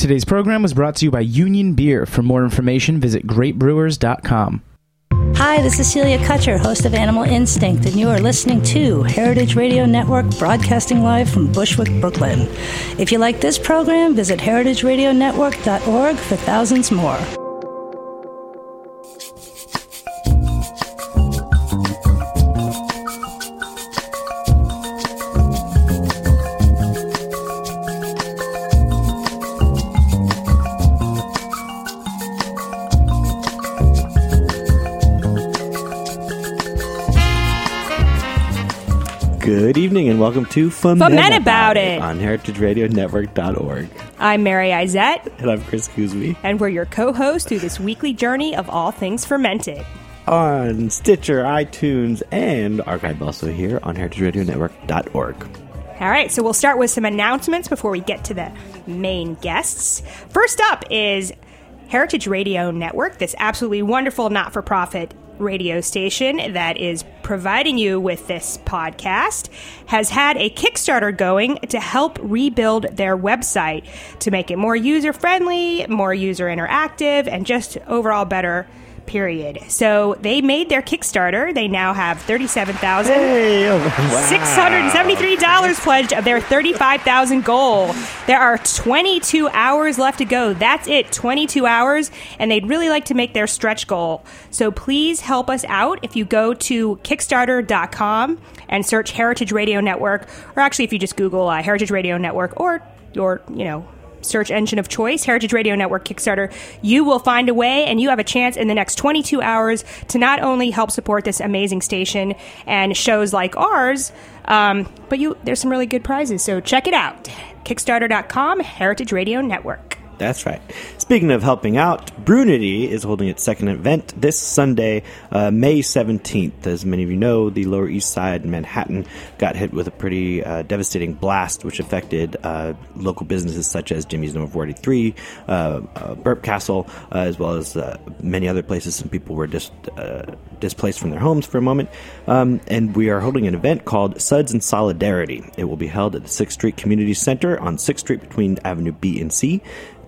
Today's program was brought to you by Union Beer. For more information, visit greatbrewers.com. Hi, this is Celia Kutcher, host of Animal Instinct, and you are listening to Heritage Radio Network, broadcasting live from Bushwick, Brooklyn. If you like this program, visit heritageradionetwork.org for thousands more. Evening and welcome to Foment, Foment About It. on heritageradionetwork.org. I'm Mary Izett, And I'm Chris Cuzme and we're your co hosts through this weekly journey of all things fermented. on Stitcher, iTunes, and archive also here on heritageradionetwork.org. All right, so we'll start with some announcements before we get to the main guests. First up is Heritage Radio Network, this absolutely wonderful not for profit radio station that is providing you with this podcast, has had a Kickstarter going to help rebuild their website to make it more user friendly, more user interactive, and just overall better. Period. So they made their Kickstarter. They now have thirty-seven thousand. Hey, oh, wow. $673 pledged of their 35,000 goal. There are 22 hours left to go. That's it, 22 hours, and they'd really like to make their stretch goal. So please help us out if you go to kickstarter.com and search Heritage Radio Network, or actually if you just Google uh, Heritage Radio Network or your, you know, search engine of choice, Heritage Radio Network Kickstarter, you will find a way and you have a chance in the next 22 hours to not only help support this amazing station and shows like ours, um, but you there's some really good prizes. So check it out. Kickstarter.com, Heritage Radio Network. That's right. Speaking of helping out, Brewnity is holding its second event this Sunday, uh, May 17th. As many of you know, the Lower East Side in Manhattan got hit with a pretty uh, devastating blast, which affected uh, local businesses such as Jimmy's Number 43, uh, uh, Burp Castle, uh, as well as many other places. Some people were uh, displaced from their homes for a moment. Um, and we are holding an event called Suds in Solidarity. It will be held at the 6th Street Community Center on 6th Street between Avenue B and C.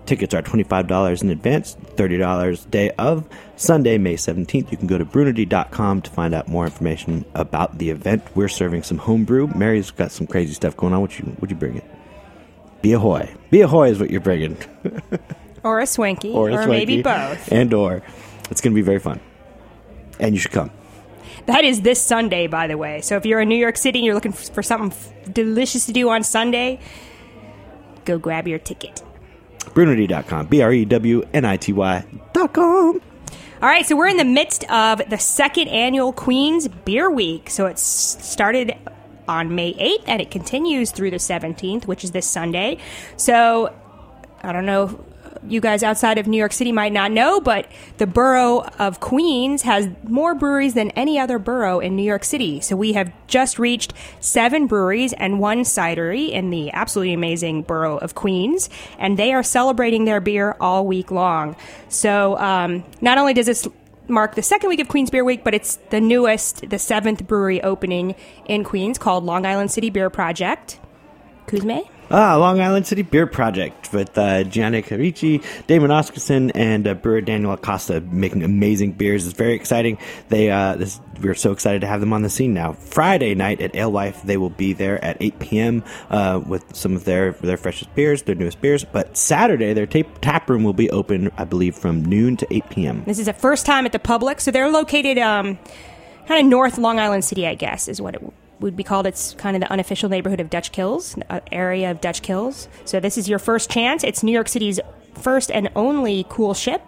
Tickets are $25 in advance, $30 day of Sunday, May 17th. You can go to brewnity.com to find out more information about the event. We're serving some homebrew. Mary's got some crazy stuff going on. What you what you bringing? Be ahoy. Be ahoy is what you're bringing. Or a Swanky, or or, a maybe both. And or. It's going to be very fun. And you should come. That is this Sunday, by the way. So if you're in New York City and you're looking for something f- delicious to do on Sunday, go grab your ticket. Brewnity.com. B R E W N I T Y.com. All right, so we're in the midst of the second annual Queens Beer Week. So it started on May 8th and it continues through the 17th, which is this Sunday. So I don't know, you guys outside of New York City might not know, but the borough of Queens has more breweries than any other borough in New York City. So we have just reached seven breweries and one cidery in the absolutely amazing borough of Queens, and they are celebrating their beer all week long. So um, not only does this mark the second week of Queens Beer Week, but it's the newest, the seventh brewery opening in Queens called Long Island City Beer Project. Cuzme? Ah, Long Island City Beer Project with uh, Gianni Carici, Damon Oscarson, and uh, brewer Daniel Acosta making amazing beers. It's very exciting. They uh, this, we're so excited to have them on the scene now. Friday night at Alewife, they will be there at 8 p.m. Uh, with some of their their freshest beers, their newest beers. But Saturday, their tape, tap room will be open, I believe, from noon to 8 p.m. This is the first time at the public, so they're located um, kind of north Long Island City, I guess, is what it would be called. It's kind of the unofficial neighborhood of Dutch Kills, uh, area of Dutch Kills. So this is your first chance. It's New York City's first and only coolship.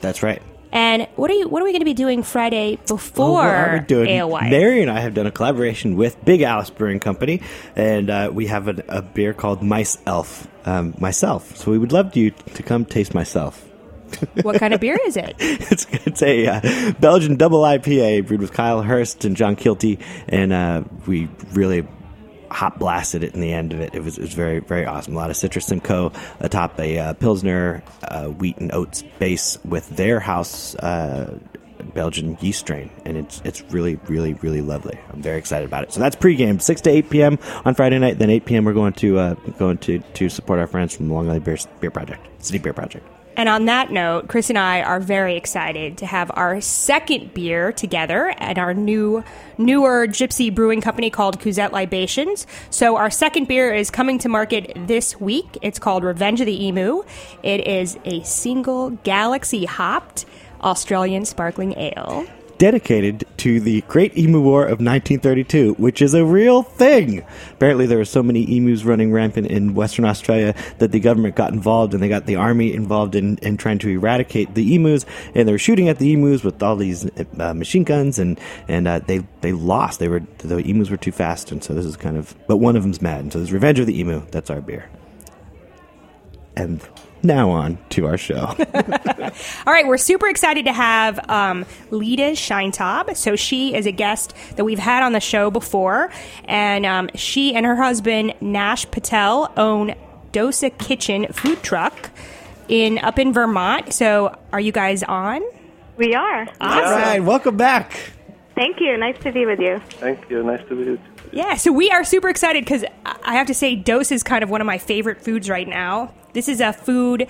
That's right. And what are you? What are we going to be doing Friday before what are we doing? Alewife? Mary and I have done a collaboration with Big Alice Brewing Company, and uh, we have a, a beer called Mice Elf. Um, myself. So we would love you to come taste myself. What kind of beer is it? it's it's a uh, Belgian double IPA brewed with Kyle Hurst and John Kilty, and uh, we really hot blasted it in the end of it. It was, it was very very awesome. A lot of citrus and co atop a uh, pilsner uh, wheat and oats base with their house. Uh, Belgian yeast strain, and it's it's really really really lovely. I'm very excited about it. So that's pregame, six to eight p.m. on Friday night. Then eight p.m. we're going to uh, going to to support our friends from the Long Island Beer, Beer Project, City Beer Project. And on that note, Chris and I are very excited to have our second beer together at our new, newer Gypsy Brewing Company called Cuzett Libations. So our second beer is coming to market this week. It's called Revenge of the Emu. It is a single galaxy hopped Australian sparkling ale dedicated to the Great Emu War of 1932, which is a real thing. Apparently, there were so many emus running rampant in Western Australia that the government got involved and they got the army involved in, in trying to eradicate the emus. And they were shooting at the emus with all these uh, machine guns, and and uh, they they lost. They were the emus were too fast, and so this is kind of. But one of them's mad, and so there's Revenge of the Emu. That's our beer. And now on to our show. All right, we're super excited to have um, Leda Scheintaub. So she is a guest that we've had on the show before, and um, she and her husband Nash Patel own Dosa Kitchen food truck in up in Vermont. So are you guys on? We are. Awesome. All right, welcome back. Thank you. Nice to be with you. Thank you. Nice to be with you. Yeah, so we are super excited because I have to say, Dose is kind of one of my favorite foods right now. This is a food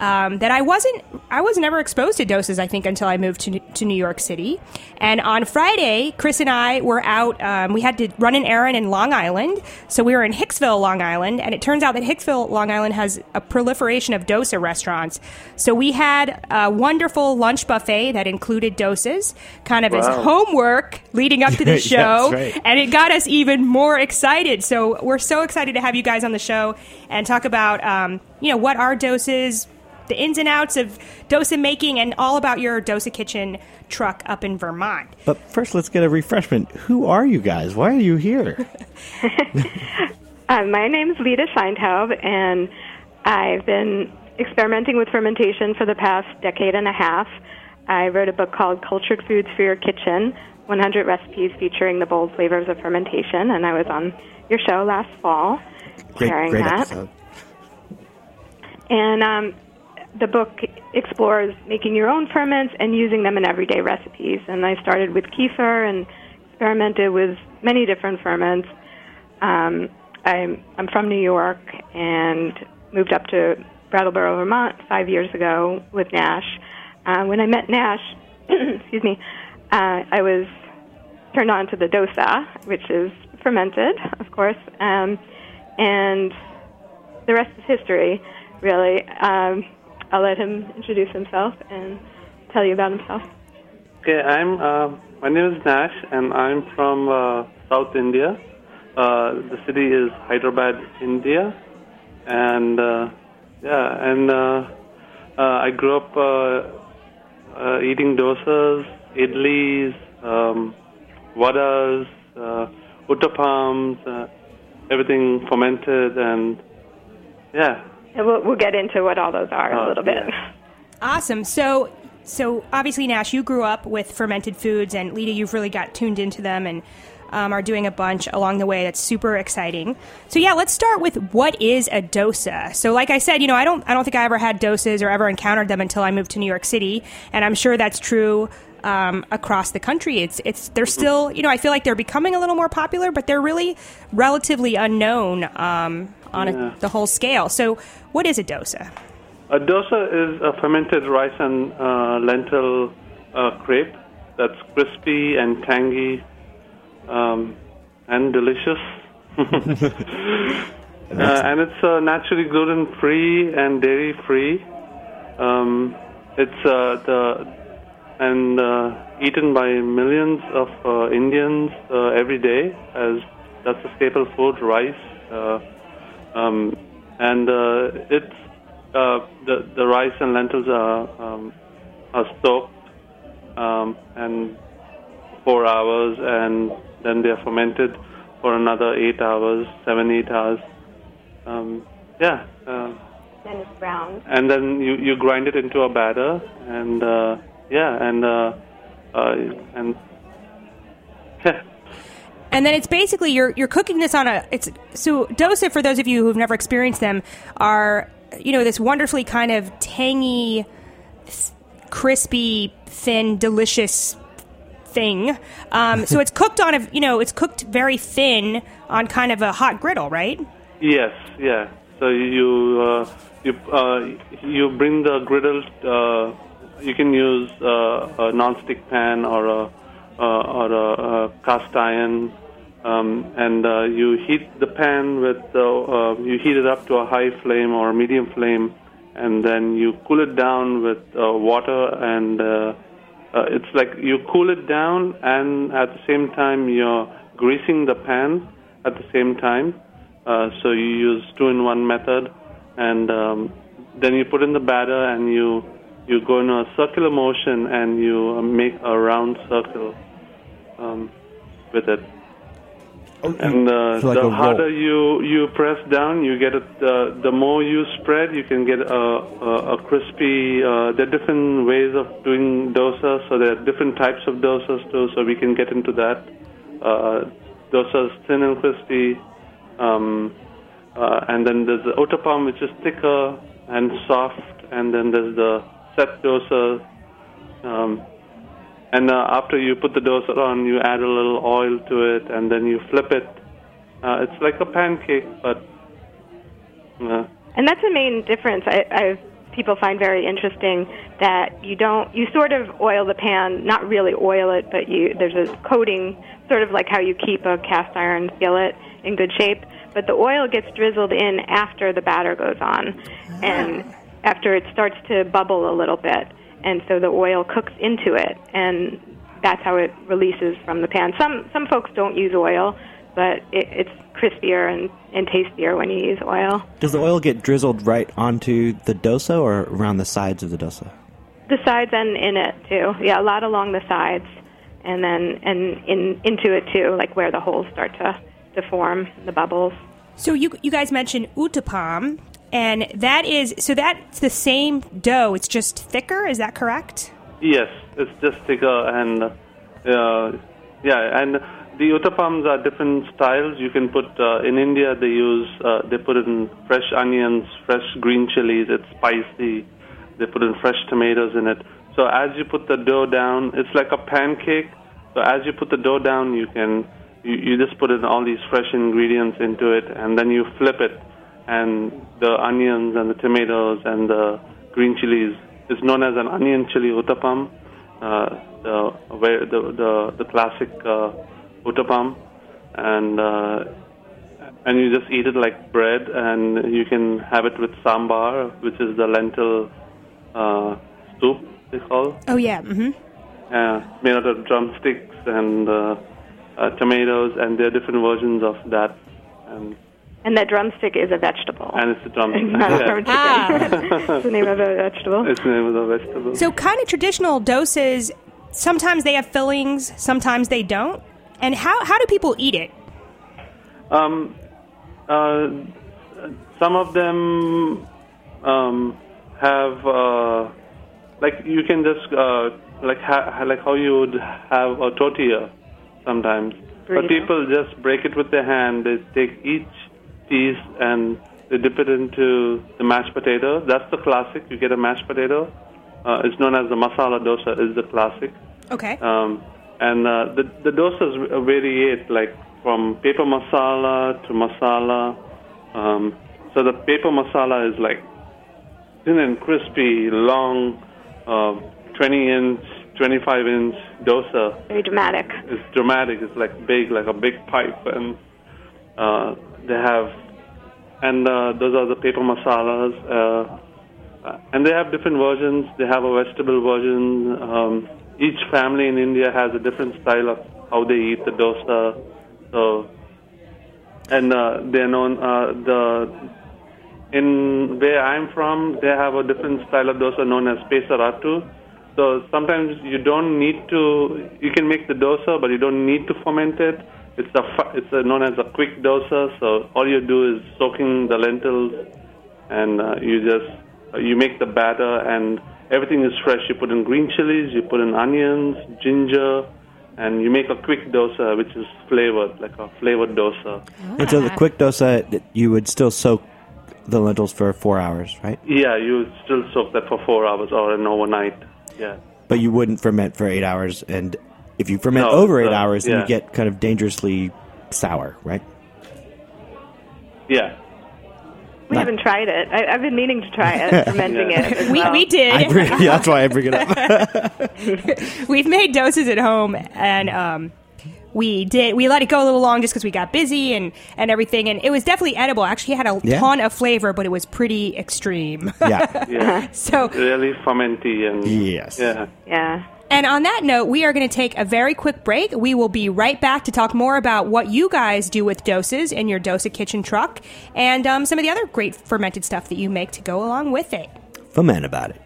um, that I wasn't I was never exposed to dosas I think until I moved to to New York City. And on Friday, Chris and I were out. Um, we had to run an errand in Long Island, so we were in Hicksville, Long Island, and it turns out that Hicksville, Long Island, has a proliferation of dosa restaurants. So we had a wonderful lunch buffet that included dosas, kind of wow. as homework leading up to the show, right. and it got us even more excited. So we're so excited to have you guys on the show and talk about um, you know what are dosas the ins and outs of dosa making and all about your dosa kitchen truck up in Vermont. But first, let's get a refreshment. Who are you guys? Why are you here? uh, my name is Leda Scheintaub, and I've been experimenting with fermentation for the past decade and a half. I wrote a book called Cultured Foods for Your Kitchen 100 Recipes Featuring the Bold Flavors of Fermentation, and I was on your show last fall great, sharing great that. Episode. And um, the book explores making your own ferments and using them in everyday recipes. And I started with kefir and experimented with many different ferments. Um, I'm, I'm from New York and moved up to Brattleboro, Vermont five years ago with Nash. Uh, when I met Nash, excuse me, uh, I was turned on to the dosa, which is fermented, of course, um, and the rest is history, really. Um, I'll let him introduce himself and tell you about himself. Okay, I'm. Uh, my name is Nash, and I'm from uh, South India. Uh, the city is Hyderabad, India, and uh, yeah, and uh, uh, I grew up eating dosas, idlis, um, vadas, uttapams, everything fermented, and yeah, and we'll, we'll get into what all those are a little bit. Awesome. So, so obviously, Nash, you grew up with fermented foods, and Lita, you've really got tuned into them and um, are doing a bunch along the way. That's super exciting. So, yeah, let's start with what is a dosa. So, like I said, you know, I don't, I don't think I ever had dosas or ever encountered them until I moved to New York City, and I'm sure that's true um, across the country. It's it's they're still you know I feel like they're becoming a little more popular, but they're really relatively unknown um, on yeah. a, the whole scale. So, what is a dosa? A dosa is a fermented rice and uh, lentil uh, crepe that's crispy and tangy um, and delicious. uh, and it's uh, naturally gluten free and dairy free. Um, it's uh, the and uh, eaten by millions of Indians every day as that's a staple food, rice. Um, and uh, it's uh, the the rice and lentils are um, are soaked um, and four hours, and then they are fermented for another eight hours, seven eight hours. Um, yeah. Uh, then it's brown. And then you you grind it into a batter, and uh, yeah, and uh, uh, and and then it's basically you're you're cooking this on a it's so dosa for those of you who've never experienced them are you know this wonderfully kind of tangy crispy thin, delicious thing. Um, so it's cooked on a, you know, it's cooked very thin on kind of a hot griddle, right? Yes, yeah. So you uh, you uh, you bring the griddle. Uh, you can use uh, a non-stick pan or a uh, or a, a cast iron, um, and uh, you heat the pan with uh, you heat it up to a high flame or a medium flame, and then you cool it down with uh, water and. Uh, uh, it's like you cool it down and at the same time you're greasing the pan at the same time so you use two in one method and um, then you put in the batter and you you go in a circular motion and you make a round circle um, with it and uh, like the roll. harder you you press down, you get it. Uh, the more you spread, you can get a, a, a crispy. Uh, there are different ways of doing dosa, so there are different types of dosas too. So we can get into that. Uh, dosas thin and crispy, um, uh, and then there's the uttapam, which is thicker and soft, and then there's the set dosa. Um, and uh, after you put the dosa on, you add a little oil to it, and then you flip it. Uh, it's like a pancake, but uh, And that's the main difference. I, I people find very interesting that you don't you sort of oil the pan, not really oil it, but you there's a coating, sort of like how you keep a cast iron skillet in good shape. But the oil gets drizzled in after the batter goes on, and after it starts to bubble a little bit, and so the oil cooks into it, and that's how it releases from the pan. Some some folks don't use oil, but it, it's crispier and, and tastier when you use oil. Does the oil get drizzled right onto the dosa or around the sides of the dosa? The sides and in it too. Yeah, a lot along the sides, and then and in into it too, like where the holes start to to form the bubbles. So you you guys mentioned uttapam, and that is so that's the same dough. It's just thicker. Is that correct? yes, it's just thicker and uh, yeah, and the uttapams are different styles. You can put uh, in India they use uh, they put in fresh onions, fresh green chilies. It's spicy. They put in fresh tomatoes in it. So as you put the dough down, it's like a pancake. So as you put the dough down, you can you, you just put in all these fresh ingredients into it, and then you flip it, and the onions and the tomatoes and the green chilies is known as an onion chili uttapam. Uh, the, where the the the classic uh, uttapam, and uh, and you just eat it like bread, and you can have it with sambar, which is the lentil uh, soup they call, Oh yeah. hmm uh, made out of drumsticks and uh, uh, tomatoes, and there are different versions of that, and And that drumstick is a vegetable. and it's a drumstick. It's not a Yeah. from Ah. it's the name of a vegetable. It's the name of the vegetable. So kind of traditional dosas. Sometimes they have fillings. Sometimes they don't. And how how do people eat it? Um, uh, some of them um, have uh, like you can just uh, like ha- like how you would have a tortilla sometimes, but people just break it with their hand. They take each piece and they dip it into the mashed potato. That's the classic. You get a mashed potato. Uh, it's known as the masala dosa. Is the classic. Okay. Um, and uh, the the dosas variate like from paper masala to masala. Um, so the paper masala is like thin and crispy, long, uh, 20 inch, 25 inch dosa. Very dramatic. It's dramatic. It's like big, like a big pipe, and uh, they have, and uh, those are the paper masalas. Uh, and they have different versions. They have a vegetable version. Um, each family in India has a different style of how they eat the dosa. So, and uh, they're known uh, the in where I'm from, they have a different style of dosa known as pesarattu. So sometimes you don't need to. You can make the dosa, but you don't need to ferment it. It's a it's a, known as a quick dosa. So all you do is soaking the lentils, and uh, you just uh, you make the batter, and everything is fresh. You put in green chilies, you put in onions, ginger, and you make a quick dosa, which is flavored like a flavored dosa. And so the quick dosa, you would still soak the lentils for four hours, right? Yeah, you still soak that for four hours or an overnight. Yeah. But you wouldn't ferment for eight hours, and if you ferment No, over eight no, hours, then yeah. you get kind of dangerously sour, right? Yeah. We Not- haven't tried it. I, I've been meaning to try it, fermenting Yeah. it. We, well. we did. I bring, yeah, that's why I bring it up. We've made dosas at home, and um, we did. We let it go a little long just because we got busy and and everything. And it was definitely edible. Actually, it had a Yeah. ton of flavor, but it was pretty extreme. yeah. Yeah. so, really fermenty and Yes. Yeah. Yeah. And on that note, we are going to take a very quick break. We will be right back to talk more about what you guys do with dosas in your Dosa kitchen truck, and um, some of the other great fermented stuff that you make to go along with it. Ferment about it.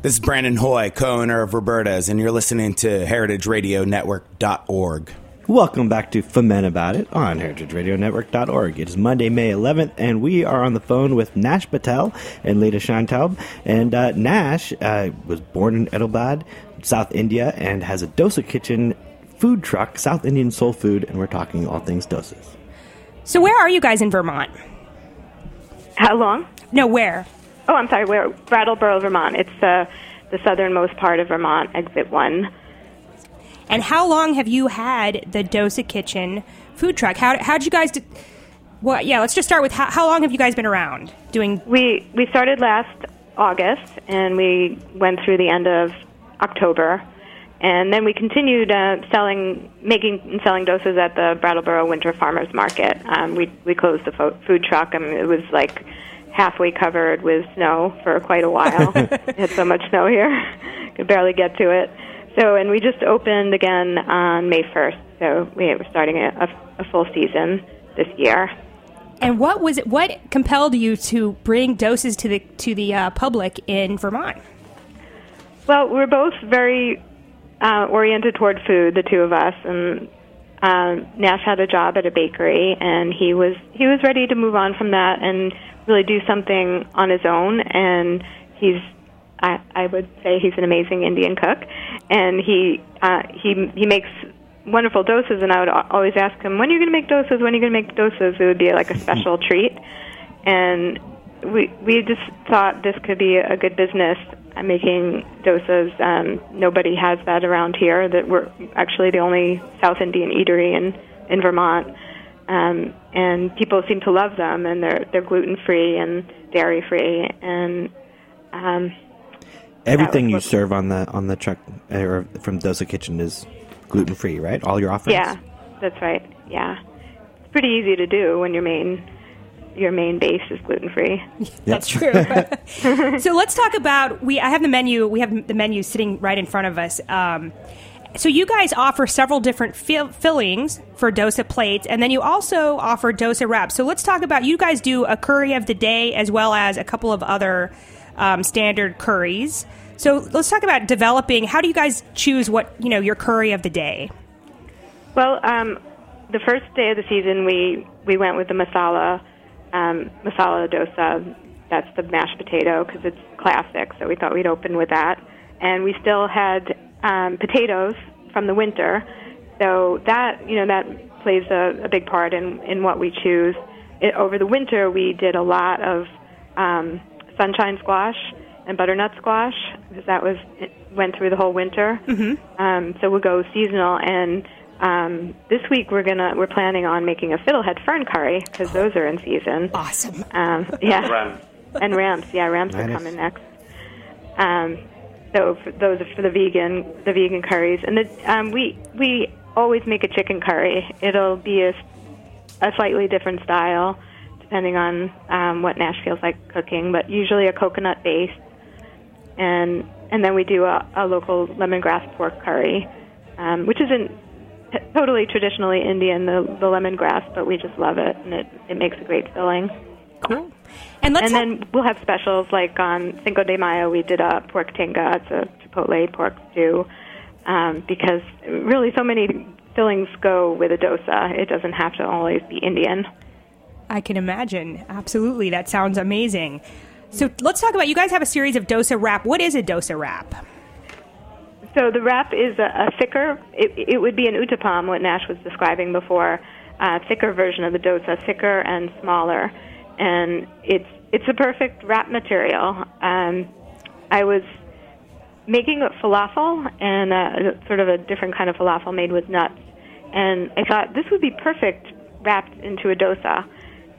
This is Brandon Hoy, co-owner of Roberta's, and you're listening to heritageradionetwork.org. Welcome back to Ferment About It on heritageradionetwork.org. It is Monday, May 11th, and we are on the phone with Nash Patel and Leda Scheintaub. And uh, Nash uh, was born in Hyderabad, South India, and has a dosa kitchen food truck, South Indian soul food, and we're talking all things dosas. So, where are you guys in Vermont? How long? No, where? Oh, I'm sorry. We're Brattleboro, Vermont. It's the the southernmost part of Vermont, Exit One. And how long have you had the Dosa Kitchen food truck? How how'd you guys? Do, well, yeah. Let's just start with how, how long have you guys been around doing? We we started last August, and we went through the end of October, and then we continued uh, selling, making and selling dosas at the Brattleboro Winter Farmers Market. Um, we we closed the fo- food truck. I mean, it was like halfway covered with snow for quite a while. it had so much snow here, could barely get to it. So, and we just opened again on May 1st. So we were starting a, a, a full season this year. And what was it? What compelled you to bring dosas to the to the uh, public in Vermont? Well, we're both very uh, oriented toward food, the two of us, and um, Nash had a job at a bakery, and he was he was ready to move on from that and really do something on his own. And he's I, I would say he's an amazing Indian cook, and he uh, he he makes wonderful dosas. And I would always ask him, "When are you going to make dosas? When are you going to make dosas?" It would be like a special treat, and we we just thought this could be a good business making dosas. Um, nobody has that around here. That we're actually the only South Indian eatery in in Vermont, um, and people seem to love them. And they're they're gluten free and dairy free, and um, Everything you serve on the on the truck or from Dosa Kitchen is gluten free, right? All your offerings. yeah, that's right. Yeah, it's pretty easy to do when your main your main base is gluten free. That's true. so let's talk about we. I have the menu. We have the menu sitting right in front of us. Um, so you guys offer several different fill- fillings for dosa plates, and then you also offer dosa wraps. So let's talk about you guys do a curry of the day as well as a couple of other um, standard curries. So let's talk about developing. How do you guys choose what you know your curry of the day? Well, um, the first day of the season, we we went with the masala um, masala dosa. That's the mashed potato because it's classic. So we thought we'd open with that, and we still had um, potatoes from the winter. So that you know that plays a, a big part in in what we choose. It, over the winter, we did a lot of um, sunshine squash and butternut squash because that was it went through the whole winter. Mm-hmm. Um, so we'll go seasonal and. Um, this week we're gonna we're planning on making a fiddlehead fern curry because those are in season. Awesome. Um, yeah, Ram. and ramps. Yeah, ramps are coming next. Um, so for, those are for the vegan the vegan curries, and the, um, we we always make a chicken curry. It'll be a, a slightly different style depending on um, what Nash feels like cooking, but usually a coconut base, and and then we do a, a local lemongrass pork curry, um, which isn't t- totally traditionally Indian, the, the lemongrass, but we just love it, and it, it makes a great filling. Cool. And let's And have- then we'll have specials like on Cinco de Mayo. We did a pork tinga. It's a chipotle pork stew um, because really so many fillings go with a dosa. It doesn't have to always be Indian. I can imagine. Absolutely. That sounds amazing. So let's talk about you guys have a series of dosa wrap. What is a dosa wrap? So the wrap is a, a thicker. It, it would be an utapam, what Nash was describing before. Uh, thicker version of the dosa, thicker and smaller, and it's it's a perfect wrap material. Um, I was making a falafel and uh, sort of a different kind of falafel made with nuts, and I thought this would be perfect wrapped into a dosa.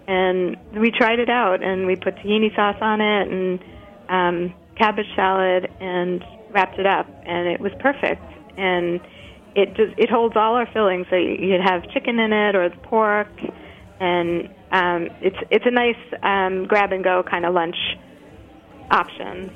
And we tried it out, and we put tahini sauce on it and um, cabbage salad, and wrapped it up, and it was perfect. And it just it holds all our fillings. So you you could have chicken in it or the pork, and um, it's it's a nice um, grab and go kind of lunch option.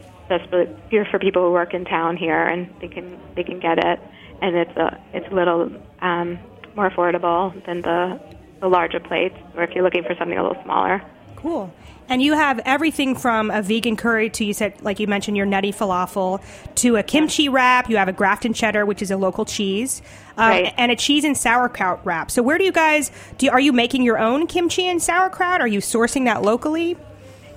For here for people who work in town here, and they can they can get it, and it's a it's a little um, more affordable than the the larger plates, or if you're looking for something a little smaller. Cool. And you have everything from a vegan curry to you said, like you mentioned, your nutty falafel to a kimchi wrap. You have a Grafton cheddar, which is a local cheese, um, Right. and a cheese and sauerkraut wrap. So where do you guys do? Are you making your own kimchi and sauerkraut? Are you sourcing that locally?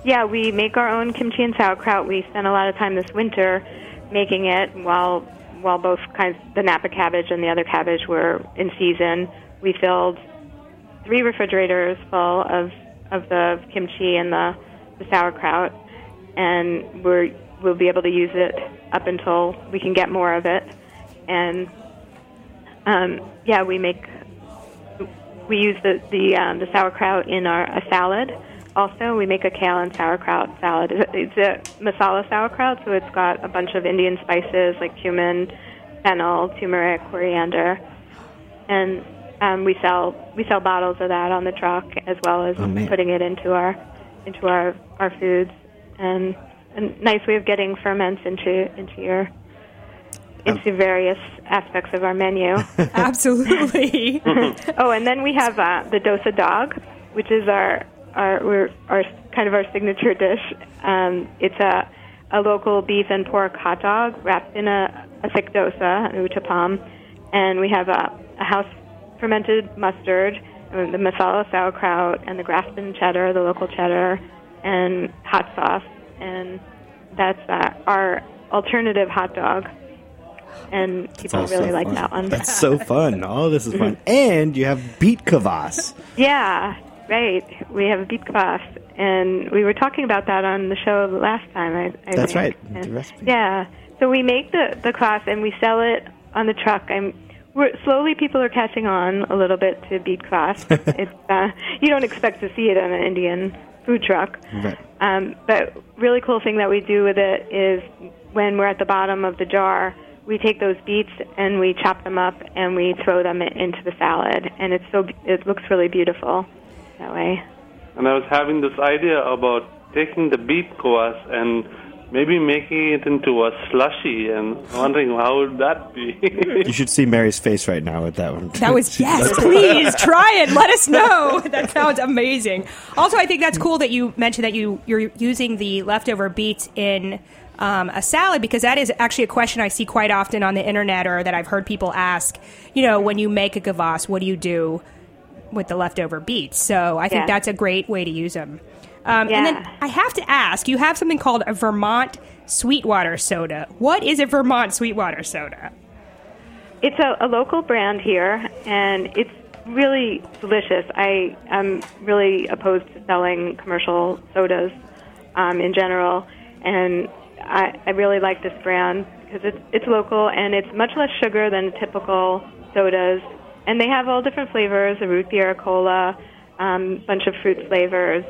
Yeah, we make our own kimchi and sauerkraut. We spent a lot of time this winter making it while while both kinds, the Napa cabbage and the other cabbage were in season. We filled three refrigerators full of of the kimchi and the, the sauerkraut, and we're we'll be able to use it up until we can get more of it. And um, yeah, we make we use the the, um, the sauerkraut in our a salad. Also, we make a kale and sauerkraut salad. It's a, masala sauerkraut, so it's got a bunch of Indian spices like cumin, fennel, turmeric, coriander, and um, we sell we sell bottles of that on the truck as well as Oh, putting it into our into our our foods. And a nice way of getting ferments into into your into various aspects of our menu. Absolutely. Oh, and then we have uh, the dosa dog, which is our our we're, our kind of our signature dish. Um, it's a a local beef and pork hot dog wrapped in a, a thick dosa, an utapam, and we have a, a house fermented mustard, uh, the masala sauerkraut, and the Grafton cheddar, the local cheddar, and hot sauce, and that's uh, our alternative hot dog. And people really like that one. That's so fun. All this is fun. And you have beet kvass. Yeah, right. We have beet kvass, and we were talking about that on the show last time. I, I That's think. right, the recipe. Yeah. So we make the the kvass and we sell it on the truck. I'm we're, slowly people are catching on a little bit to beet kvass. it's uh, you don't expect to see it on an Indian food truck. Right. Um, but really cool thing that we do with it is when we're at the bottom of the jar, we take those beets and we chop them up and we throw them into the salad, and it's so it looks really beautiful that way. And I was having this idea about taking the beet kvass and maybe making it into a slushy and wondering how would that be. You should see Mary's face right now with that one. That was yes. Please try it. Let us know. That sounds amazing. Also, I think that's cool that you mentioned that you you're using the leftover beets in um, a salad because that is actually a question I see quite often on the internet or that I've heard people ask. You know, when you make a kvass, what do you do? with the leftover beets. So I think Yeah. that's a great way to use them. Um, And then I have to ask, you have something called a Vermont Sweetwater soda. What is a Vermont Sweetwater soda? It's a, a local brand here, and it's really delicious. I am really opposed to selling commercial sodas um, in general, and I, I really like this brand because it's it's local and it's much less sugar than typical sodas, and they have all different flavors: a root beer, a cola, um, bunch of fruit flavors.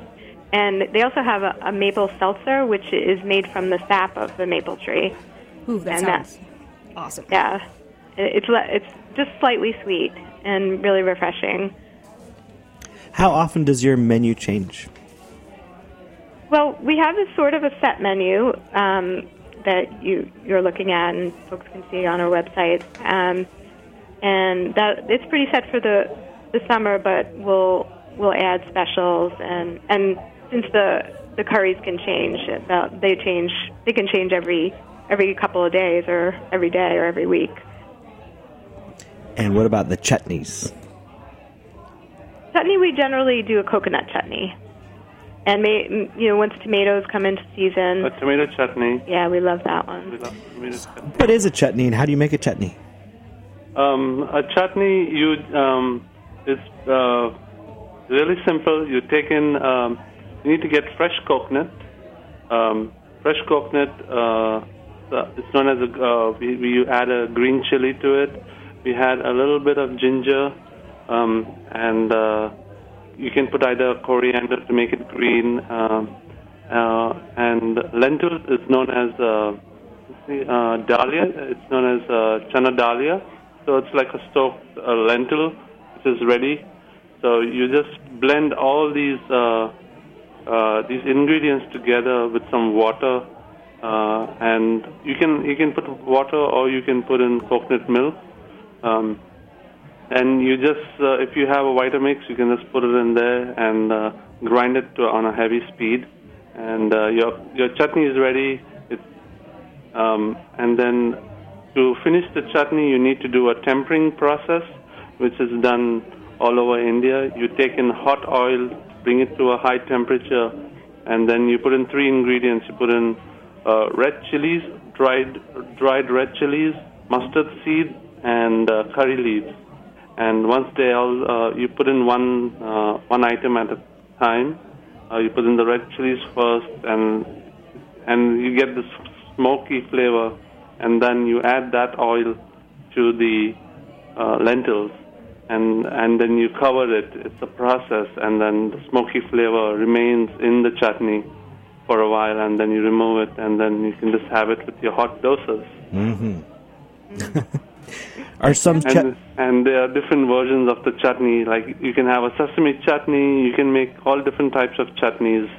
And they also have a, a maple seltzer, which is made from the sap of the maple tree. Ooh, that And that- sounds awesome. Yeah, It- it's it's just slightly sweet and really refreshing. How often does your menu change? Well, we have a sort of a set menu um, that you you're looking at, and folks can see on our website. Um, and that it's pretty set for the the summer, but we'll we'll add specials and and since the the curries can change, about they change they can change every every couple of days or every day or every week. And what about the chutneys? Chutney, we generally do a coconut chutney. And may, you know, once tomatoes come into season, A tomato chutney. yeah, we love that one. We one. love tomato chutney. What is a chutney and how do you make a chutney? Um, a chutney, you um, it's uh, really simple. You take in, um, you need to get fresh coconut. Um, fresh coconut, uh, the- it's known as a. Uh, we, we add a green chili to it. We had a little bit of ginger, um, and uh, you can put either coriander to make it green. Um, uh, and lentils is known as uh, uh, dahlia. It's known as uh, chana dahlia. So it's like a soaked uh, lentil, which is ready. So you just blend all these uh, uh, these ingredients together with some water, uh, and you can you can put water or you can put in coconut milk. Um, and you just uh, if you have a Vitamix, you can just put it in there and uh, grind it to, on a heavy speed, and uh, your your chutney is ready. It's um, and then to finish the chutney, you need to do a tempering process, which is done all over India. You take in hot oil, bring it to a high temperature, and then you put in three ingredients. You put in uh, red chilies, dried dried red chilies, mustard seed, and uh, curry leaves. And once they all, uh, you put in one uh, one item at a time. Uh, you put in the red chilies first, and and you get this smoky flavor, and then you add that oil to the uh, lentils, and and then you cover it. It's a process, and then the smoky flavor remains in the chutney for a while, and then you remove it, and then you can just have it with your hot dosas. Are some chut- And, and there are different versions of the chutney. Like you can have a sesame chutney. You can make all different types of chutneys.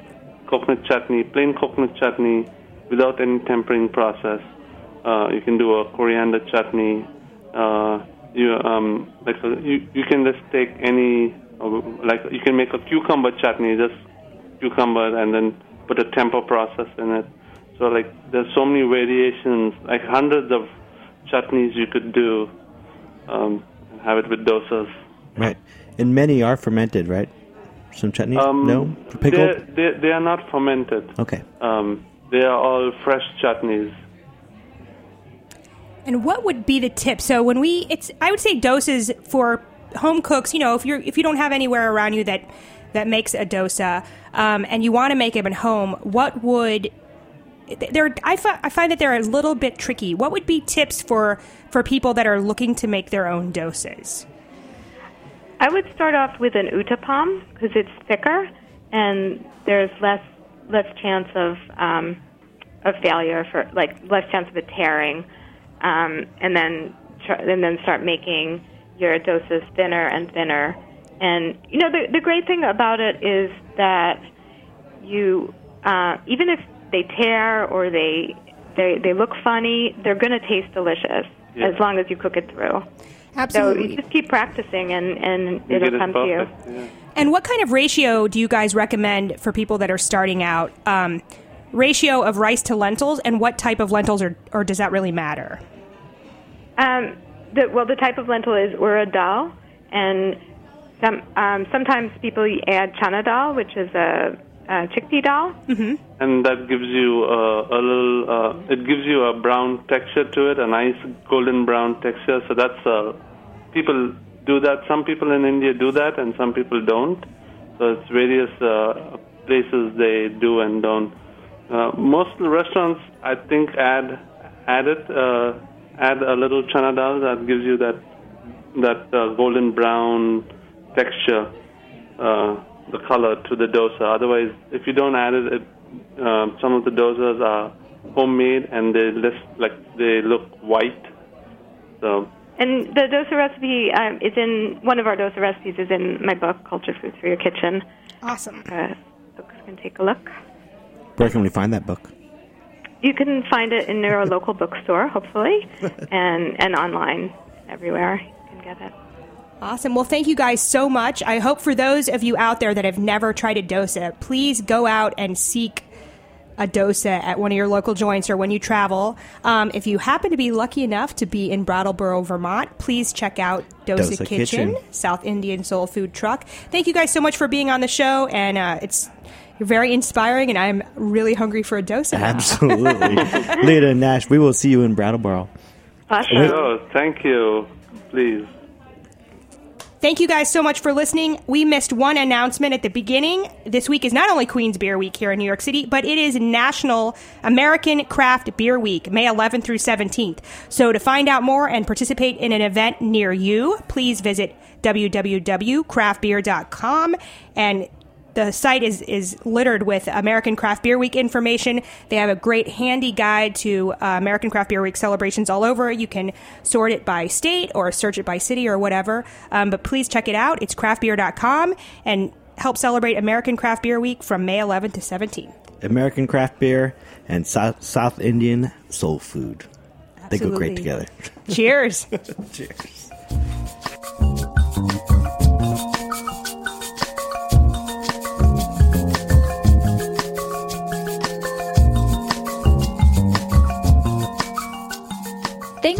Coconut chutney, plain coconut chutney, without any tempering process. Uh, you can do a coriander chutney. Uh, you um, like a, you you can just take any like you can make a cucumber chutney, just cucumber, and then put a temper process in it. So like there's so many variations, like hundreds of chutneys you could do um, and have it with dosas. right? And many are fermented, right? Some chutneys? Um, no? Pickled? they they are not fermented. Okay. Um, they are all fresh chutneys. And what would be the tip? So when we, it's I would say dosas for home cooks. You know, if you're if you don't have anywhere around you that that makes a dosa, um, and you want to make them at home, what would there? I, fi- I find that they're a little bit tricky. What would be tips for for people that are looking to make their own dosas? I would start off with an utapam because it's thicker and there's less less chance of um, of failure for like less chance of it tearing, um, and then tr- and then start making your dosas thinner and thinner. And you know the the great thing about it is that you uh, even if they tear or they they they look funny, they're going to taste delicious Yeah. as long as you cook it through. Absolutely. So you just keep practicing, and and You it'll get it come to you. Yeah. And what kind of ratio do you guys recommend for people that are starting out? Um, ratio of rice to lentils, and what type of lentils, or or does that really matter? Um, the, well, the type of lentil is urad dal, and Some, um, sometimes people add chana dal, which is a, a chickpea dal. and that gives you uh, a little. Uh, it gives you a brown texture to it, a nice golden brown texture. So that's uh, people do that. Some people in India do that, and some people don't. So it's various uh, places they do and don't. Uh, most restaurants, I think, add add it, uh, add a little chana dal that gives you that that uh, golden brown texture, uh, the color to the dosa. Otherwise, if you don't add it, it um, some of the dosas are homemade and they list, like they look white. So And the dosa recipe um, is in one of our dosa recipes is in my book, Cultured Foods for Your Kitchen. Awesome. Uh, folks can take a look. Where can we find that book? You can find it in your local bookstore, hopefully, and and online everywhere. You can get it. Awesome. Well, thank you guys so much. I hope for those of you out there that have never tried a dosa, please go out and seek a dosa at one of your local joints or when you travel. Um, if you happen to be lucky enough to be in Brattleboro, Vermont, please check out Dosa, Dosa Kitchen, Kitchen. South Indian Soul Food Truck. Thank you guys so much for being on the show, and uh, it's you're very inspiring, and I'm really hungry for a dosa. now. Absolutely. Leda and Nash, we will see you in Brattleboro. Awesome. oh, thank you. Please. Thank you guys so much for listening. We missed one announcement at the beginning. This week is not only Queen's Beer Week here in New York City, but it is National American Craft Beer Week, May 11th through 17th. So to find out more and participate in an event near you, please visit www.craftbeer.com and the site is, is littered with American Craft Beer Week information. They have a great handy guide to uh, American Craft Beer Week celebrations all over. You can sort it by state or search it by city or whatever. Um, but please check it out. It's craftbeer.com and help celebrate American Craft Beer Week from May 11th to 17th. American craft beer and South, South Indian soul food. They go great together. Cheers. Cheers.